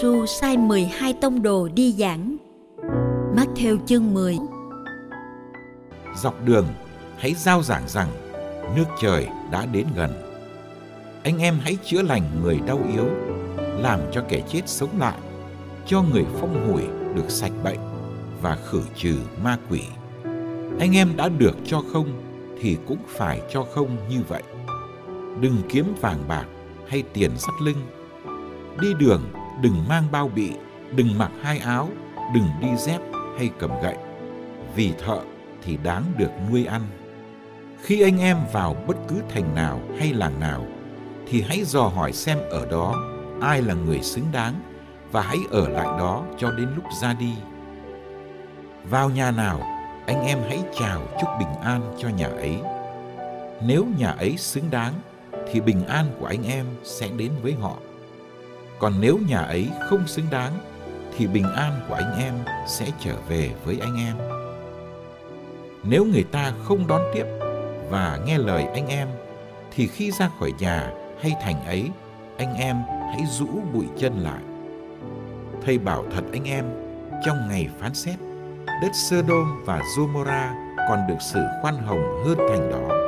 Giêsu sai 12 tông đồ đi giảng. Matthew chương 10 Dọc đường, hãy giao giảng rằng nước trời đã đến gần. Anh em hãy chữa lành người đau yếu, làm cho kẻ chết sống lại, cho người phong hủi được sạch bệnh và khử trừ ma quỷ. Anh em đã được cho không thì cũng phải cho không như vậy. Đừng kiếm vàng bạc hay tiền sắt lưng. Đi đường đừng mang bao bị, đừng mặc hai áo, đừng đi dép hay cầm gậy. Vì thợ thì đáng được nuôi ăn. Khi anh em vào bất cứ thành nào hay làng nào, thì hãy dò hỏi xem ở đó ai là người xứng đáng và hãy ở lại đó cho đến lúc ra đi. Vào nhà nào, anh em hãy chào chúc bình an cho nhà ấy. Nếu nhà ấy xứng đáng, thì bình an của anh em sẽ đến với họ còn nếu nhà ấy không xứng đáng, thì bình an của anh em sẽ trở về với anh em. Nếu người ta không đón tiếp và nghe lời anh em, thì khi ra khỏi nhà hay thành ấy, anh em hãy rũ bụi chân lại. Thầy bảo thật anh em, trong ngày phán xét, đất sơ đôm và Gomorrah còn được sự khoan hồng hơn thành đó.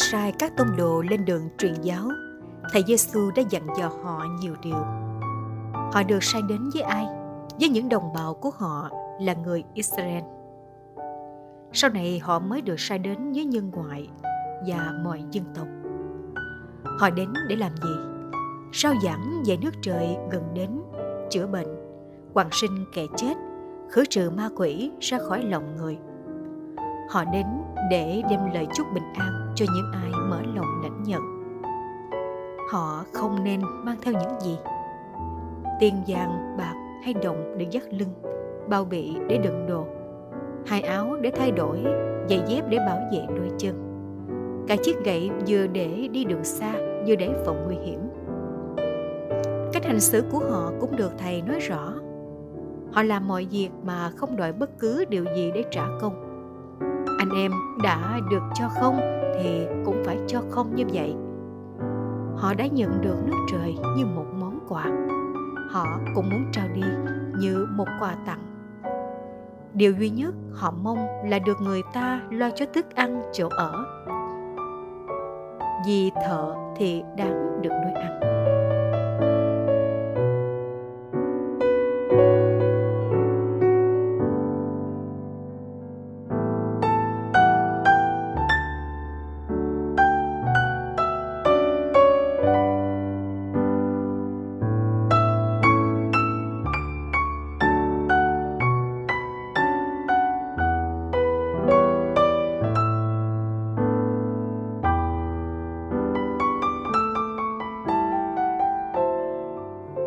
Sai các tông đồ lên đường truyền giáo, Thầy Giêsu đã dặn dò họ nhiều điều. Họ được sai đến với ai? Với những đồng bào của họ là người Israel. Sau này họ mới được sai đến với nhân ngoại và mọi dân tộc. Họ đến để làm gì? Sao giảng về nước trời gần đến, chữa bệnh, hoàng sinh kẻ chết, khử trừ ma quỷ ra khỏi lòng người. Họ đến để đem lời chúc bình an cho những ai mở lòng lãnh nhận. Họ không nên mang theo những gì? Tiền vàng, bạc hay đồng để dắt lưng, bao bị để đựng đồ, hai áo để thay đổi, giày dép để bảo vệ đôi chân. Cả chiếc gậy vừa để đi đường xa, vừa để phòng nguy hiểm. Cách hành xử của họ cũng được thầy nói rõ. Họ làm mọi việc mà không đòi bất cứ điều gì để trả công anh em đã được cho không thì cũng phải cho không như vậy. Họ đã nhận được nước trời như một món quà. Họ cũng muốn trao đi như một quà tặng. Điều duy nhất họ mong là được người ta lo cho thức ăn chỗ ở. Vì thợ thì đáng được nuôi ăn.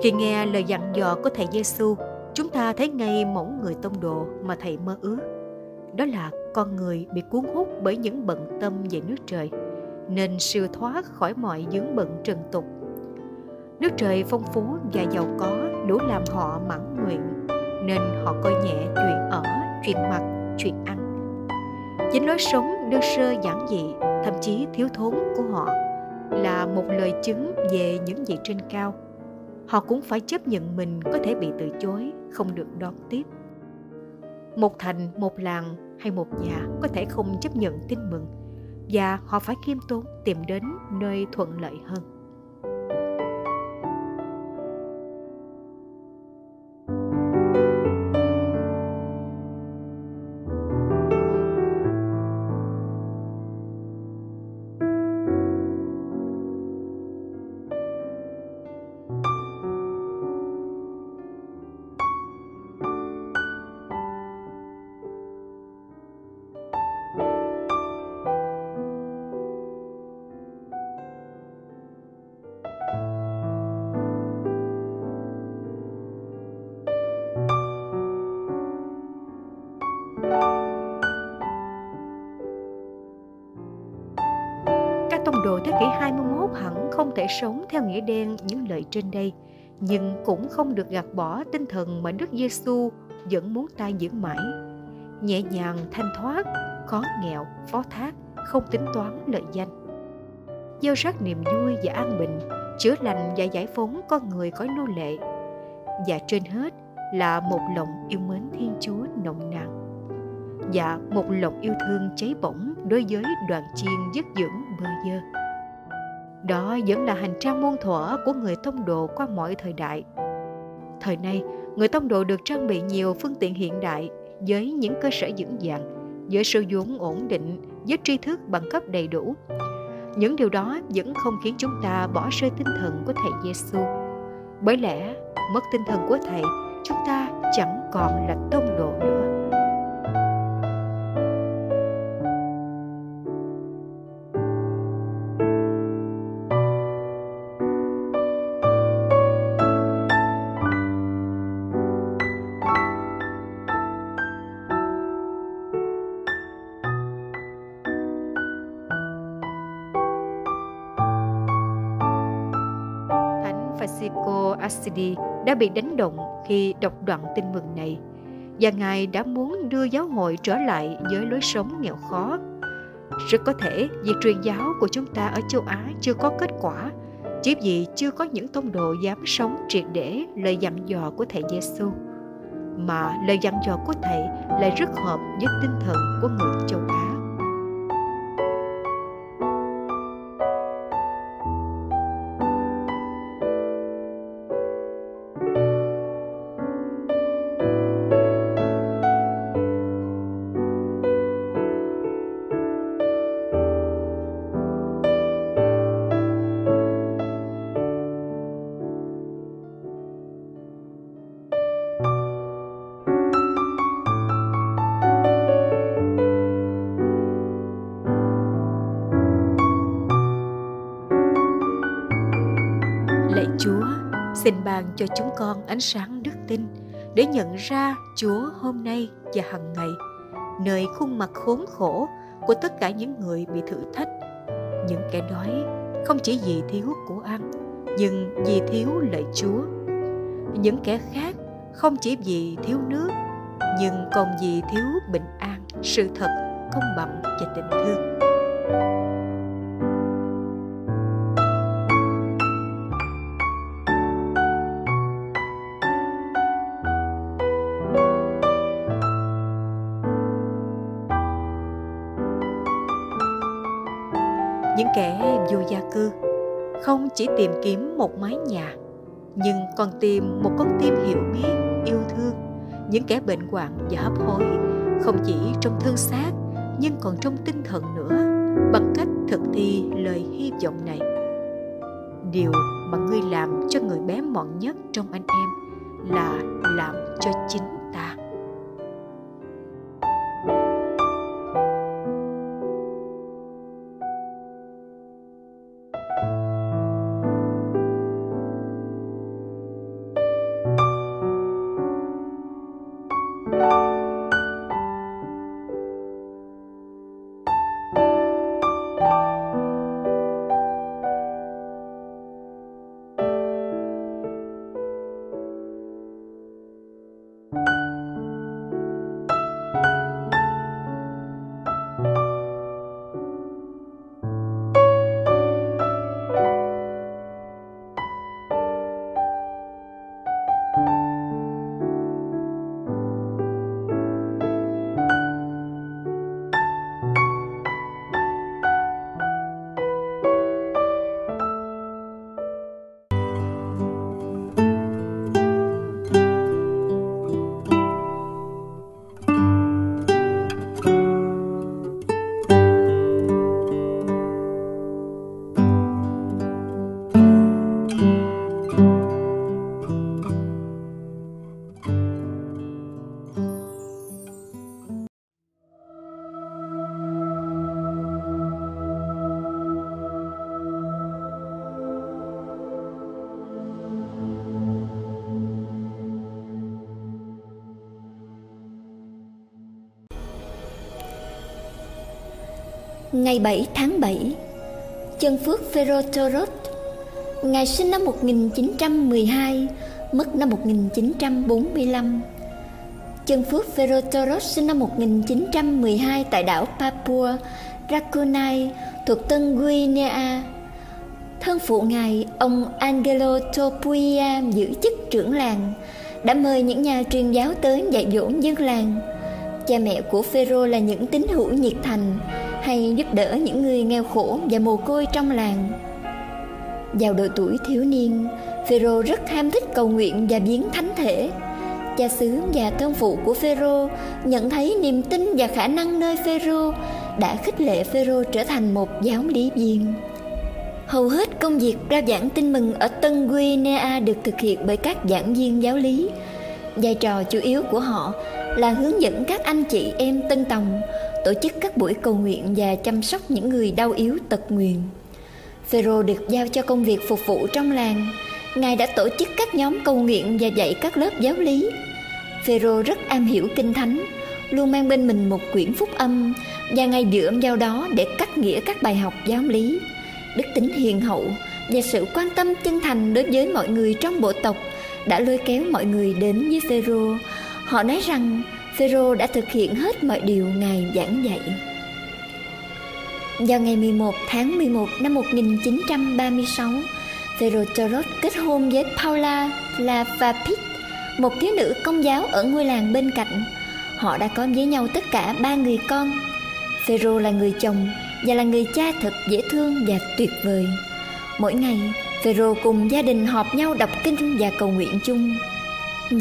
Khi nghe lời dặn dò của thầy Giêsu, chúng ta thấy ngay mẫu người tông đồ mà thầy mơ ước. Đó là con người bị cuốn hút bởi những bận tâm về nước trời, nên siêu thoát khỏi mọi dướng bận trần tục. Nước trời phong phú và giàu có đủ làm họ mãn nguyện, nên họ coi nhẹ chuyện ở, chuyện mặc, chuyện ăn. Chính lối sống đơn sơ giản dị, thậm chí thiếu thốn của họ là một lời chứng về những gì trên cao họ cũng phải chấp nhận mình có thể bị từ chối, không được đón tiếp. Một thành, một làng hay một nhà có thể không chấp nhận tin mừng và họ phải khiêm tốn tìm đến nơi thuận lợi hơn. Đồ thế kỷ 21 hẳn không thể sống theo nghĩa đen những lời trên đây, nhưng cũng không được gạt bỏ tinh thần mà Đức Giêsu vẫn muốn ta giữ mãi. Nhẹ nhàng, thanh thoát, khó nghèo, phó thác, không tính toán lợi danh. Gieo rắc niềm vui và an bình, chữa lành và giải phóng con người có nô lệ. Và trên hết là một lòng yêu mến Thiên Chúa nồng nàn và một lòng yêu thương cháy bỏng đối với đoàn chiên dứt dưỡng bơ dơ. Đó vẫn là hành trang muôn thuở của người tông độ qua mọi thời đại. Thời nay, người tông độ được trang bị nhiều phương tiện hiện đại với những cơ sở vững vàng, với sự vốn ổn định, với tri thức bằng cấp đầy đủ. Những điều đó vẫn không khiến chúng ta bỏ rơi tinh thần của Thầy Giêsu. Bởi lẽ, mất tinh thần của Thầy, chúng ta chẳng còn là tông độ nữa. Cô Assisi đã bị đánh động khi đọc đoạn tin mừng này và Ngài đã muốn đưa giáo hội trở lại với lối sống nghèo khó. Rất có thể việc truyền giáo của chúng ta ở châu Á chưa có kết quả, chỉ vì chưa có những tông đồ dám sống triệt để lời dặn dò của Thầy Giêsu. Mà lời dặn dò của Thầy lại rất hợp với tinh thần của người châu Á. Xin ban cho chúng con ánh sáng đức tin để nhận ra Chúa hôm nay và hằng ngày, nơi khuôn mặt khốn khổ của tất cả những người bị thử thách. Những kẻ đói không chỉ vì thiếu của ăn, nhưng vì thiếu lợi Chúa. Những kẻ khác không chỉ vì thiếu nước, nhưng còn vì thiếu bình an, sự thật, công bằng và tình thương. Kẻ vô gia cư. Không chỉ tìm kiếm một mái nhà, nhưng còn tìm một con tim hiểu biết, yêu thương. Những kẻ bệnh hoạn và hấp hối, không chỉ trong thân xác, nhưng còn trong tinh thần nữa, bằng cách thực thi lời hy vọng này. Điều mà ngươi làm cho người bé mọn nhất trong anh em là làm cho chính Ngày 7 tháng 7 Chân Phước Ferotorot Ngài sinh năm 1912 Mất năm 1945 Chân Phước Ferotorot sinh năm 1912 tại đảo Papua Rakunai thuộc Tân Guinea. Thân phụ ngài, ông Angelo Topuia, giữ chức trưởng làng, đã mời những nhà truyền giáo tới dạy dỗ dân làng. Cha mẹ của Phêrô là những tín hữu nhiệt thành hay giúp đỡ những người nghèo khổ và mồ côi trong làng. Vào độ tuổi thiếu niên Phêrô rất ham thích cầu nguyện và viếng thánh thể. Cha xứ và thân phụ của Phêrô nhận thấy niềm tin và khả năng nơi Phêrô đã khích lệ Phêrô trở thành một giáo lý viên. Hầu hết công việc ra giảng tin mừng ở Tân Guinea được thực hiện bởi các giảng viên giáo lý. Vai trò chủ yếu của họ là hướng dẫn các anh chị em tân tòng, tổ chức các buổi cầu nguyện và chăm sóc những người đau yếu tật nguyền. Phêrô được giao cho công việc phục vụ trong làng. Ngài đã tổ chức các nhóm cầu nguyện và dạy các lớp giáo lý. Phêrô rất am hiểu kinh thánh, luôn mang bên mình một quyển phúc âm và ngài dựa vào đó để cắt nghĩa các bài học giáo lý đức tính hiền hậu và sự quan tâm chân thành đối với mọi người trong bộ tộc đã lôi kéo mọi người đến với Phêrô. Họ nói rằng Phêrô đã thực hiện hết mọi điều Ngài giảng dạy. Vào ngày 11 tháng 11 năm 1936, Phêrô Chorot kết hôn với Paula Lavapit, một thiếu nữ công giáo ở ngôi làng bên cạnh. Họ đã có với nhau tất cả ba người con. Phêrô là người chồng và là người cha thật dễ thương và tuyệt vời. Mỗi ngày, Phêrô cùng gia đình họp nhau đọc kinh và cầu nguyện chung.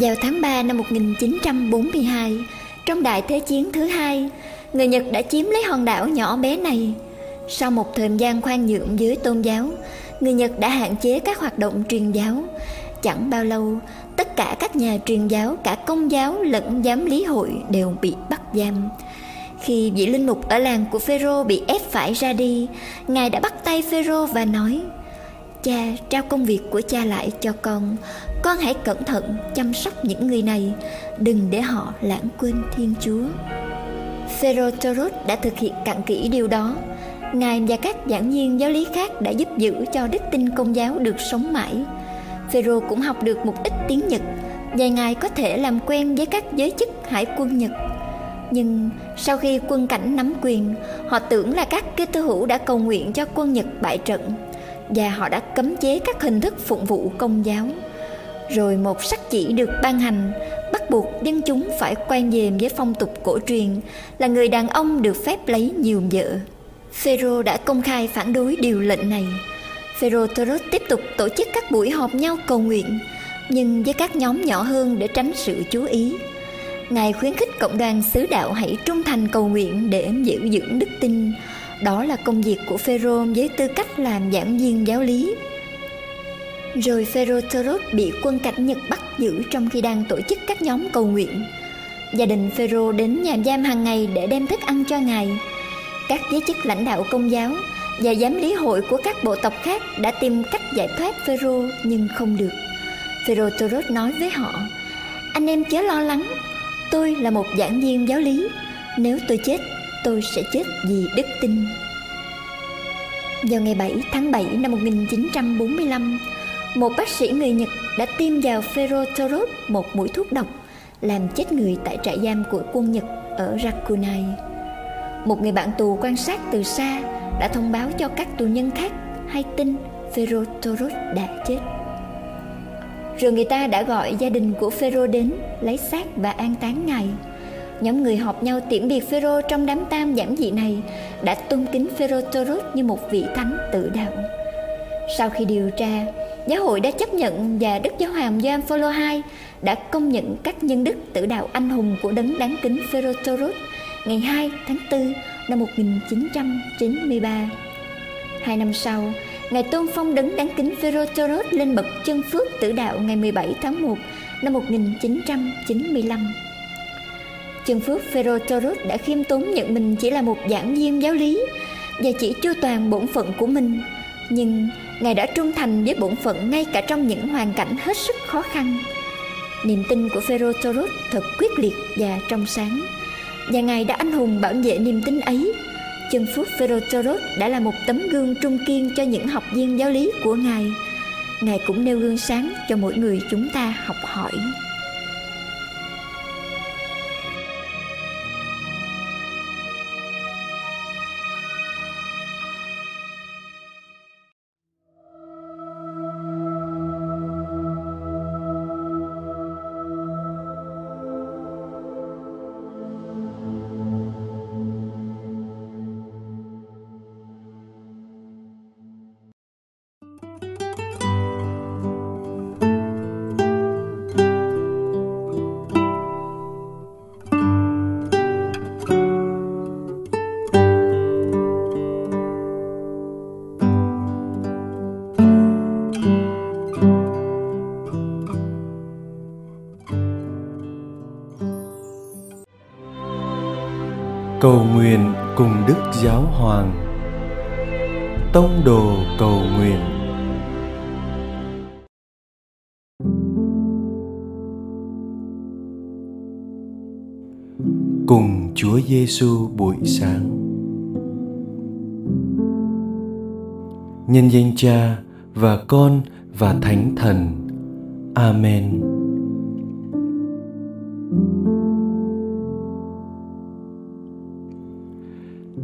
Vào tháng 3 năm 1942, trong đại thế chiến thứ hai, người Nhật đã chiếm lấy hòn đảo nhỏ bé này. Sau một thời gian khoan nhượng dưới tôn giáo, người Nhật đã hạn chế các hoạt động truyền giáo. Chẳng bao lâu, tất cả các nhà truyền giáo, cả công giáo lẫn giám lý hội đều bị bắt giam. Khi vị linh mục ở làng của Phêrô bị ép phải ra đi, ngài đã bắt tay Phêrô và nói: "Cha trao công việc của cha lại cho con, con hãy cẩn thận chăm sóc những người này, đừng để họ lãng quên Thiên Chúa." Phêrô đã thực hiện cặn kỹ điều đó. Ngài và các giảng viên giáo lý khác đã giúp giữ cho đức tin công giáo được sống mãi. Phêrô cũng học được một ít tiếng Nhật và ngài có thể làm quen với các giới chức hải quân Nhật nhưng sau khi quân cảnh nắm quyền, họ tưởng là các kê tư hữu đã cầu nguyện cho quân Nhật bại trận và họ đã cấm chế các hình thức phụng vụ công giáo. Rồi một sắc chỉ được ban hành bắt buộc dân chúng phải quen về với phong tục cổ truyền là người đàn ông được phép lấy nhiều vợ. Phêrô đã công khai phản đối điều lệnh này. Phêrô Torres tiếp tục tổ chức các buổi họp nhau cầu nguyện, nhưng với các nhóm nhỏ hơn để tránh sự chú ý. Ngài khuyến khích cộng đoàn sứ đạo hãy trung thành cầu nguyện để giữ vững đức tin. Đó là công việc của Phêrô với tư cách làm giảng viên giáo lý. Rồi Phêrô Torot bị quân cảnh Nhật bắt giữ trong khi đang tổ chức các nhóm cầu nguyện. Gia đình Phêrô đến nhà giam hàng ngày để đem thức ăn cho ngài. Các giới chức lãnh đạo công giáo và giám lý hội của các bộ tộc khác đã tìm cách giải thoát Phêrô nhưng không được. Phêrô Torot nói với họ: "Anh em chớ lo lắng, Tôi là một giảng viên giáo lý Nếu tôi chết tôi sẽ chết vì đức tin Vào ngày 7 tháng 7 năm 1945 một bác sĩ người Nhật đã tiêm vào Ferrotorot một mũi thuốc độc Làm chết người tại trại giam của quân Nhật ở Rakunai Một người bạn tù quan sát từ xa đã thông báo cho các tù nhân khác hay tin Ferrotorot đã chết rồi người ta đã gọi gia đình của Phêrô đến lấy xác và an táng ngài. Nhóm người họp nhau tiễn biệt Phêrô trong đám tang giản dị này đã tôn kính Phêrô Torus như một vị thánh tự đạo. Sau khi điều tra, giáo hội đã chấp nhận và Đức Giáo hoàng Gioan Phaolô II đã công nhận các nhân đức tử đạo anh hùng của đấng đáng kính Phêrô ngày 2 tháng 4 năm 1993. Hai năm sau, Ngài tôn phong đấng đáng kính Pherotorot lên bậc chân phước tử đạo ngày 17 tháng 1 năm 1995. Chân phước Pherotorot đã khiêm tốn nhận mình chỉ là một giảng viên giáo lý và chỉ chu toàn bổn phận của mình. Nhưng Ngài đã trung thành với bổn phận ngay cả trong những hoàn cảnh hết sức khó khăn. Niềm tin của Pherotorot thật quyết liệt và trong sáng. Và Ngài đã anh hùng bảo vệ niềm tin ấy chân phước Phaerotorot đã là một tấm gương trung kiên cho những học viên giáo lý của Ngài. Ngài cũng nêu gương sáng cho mỗi người chúng ta học hỏi. Cầu nguyện cùng đức giáo hoàng tông đồ cầu nguyện cùng Chúa Giêsu buổi sáng. Nhân danh Cha và Con và Thánh Thần. Amen.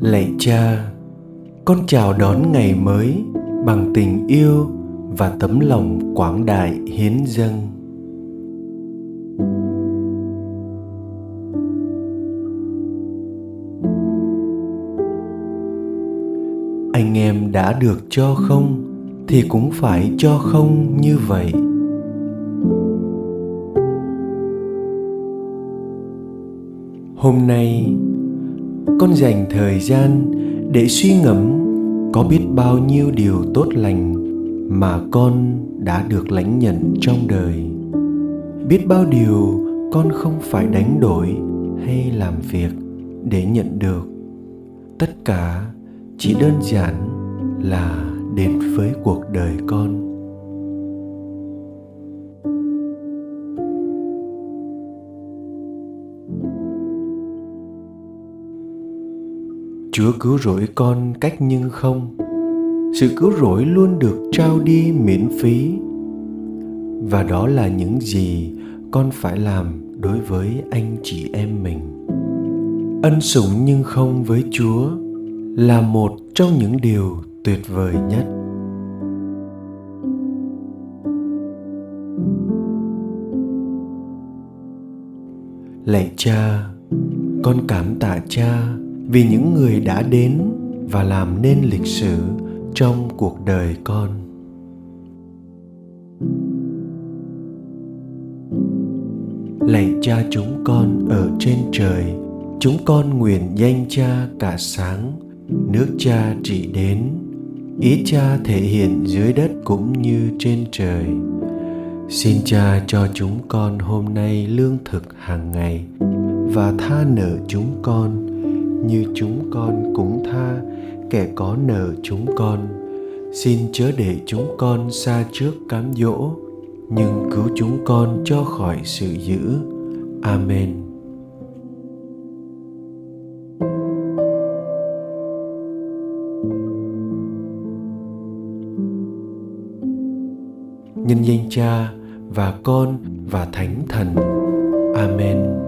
Lạy Cha, con chào đón ngày mới bằng tình yêu và tấm lòng quảng đại hiến dâng. Anh em đã được cho không thì cũng phải cho không như vậy. Hôm nay con dành thời gian để suy ngẫm có biết bao nhiêu điều tốt lành mà con đã được lãnh nhận trong đời. Biết bao điều con không phải đánh đổi hay làm việc để nhận được. Tất cả chỉ đơn giản là đến với cuộc đời con. Chúa cứu rỗi con cách nhưng không. Sự cứu rỗi luôn được trao đi miễn phí. Và đó là những gì con phải làm đối với anh chị em mình. Ân sủng nhưng không với Chúa là một trong những điều tuyệt vời nhất. Lạy cha, con cảm tạ cha vì những người đã đến và làm nên lịch sử trong cuộc đời con. Lạy cha chúng con ở trên trời, chúng con nguyện danh cha cả sáng, nước cha trị đến, ý cha thể hiện dưới đất cũng như trên trời. Xin cha cho chúng con hôm nay lương thực hàng ngày và tha nợ chúng con như chúng con cũng tha, kẻ có nợ chúng con. Xin chớ để chúng con xa trước cám dỗ, nhưng cứu chúng con cho khỏi sự dữ. Amen. Nhân danh cha và con và thánh thần. Amen.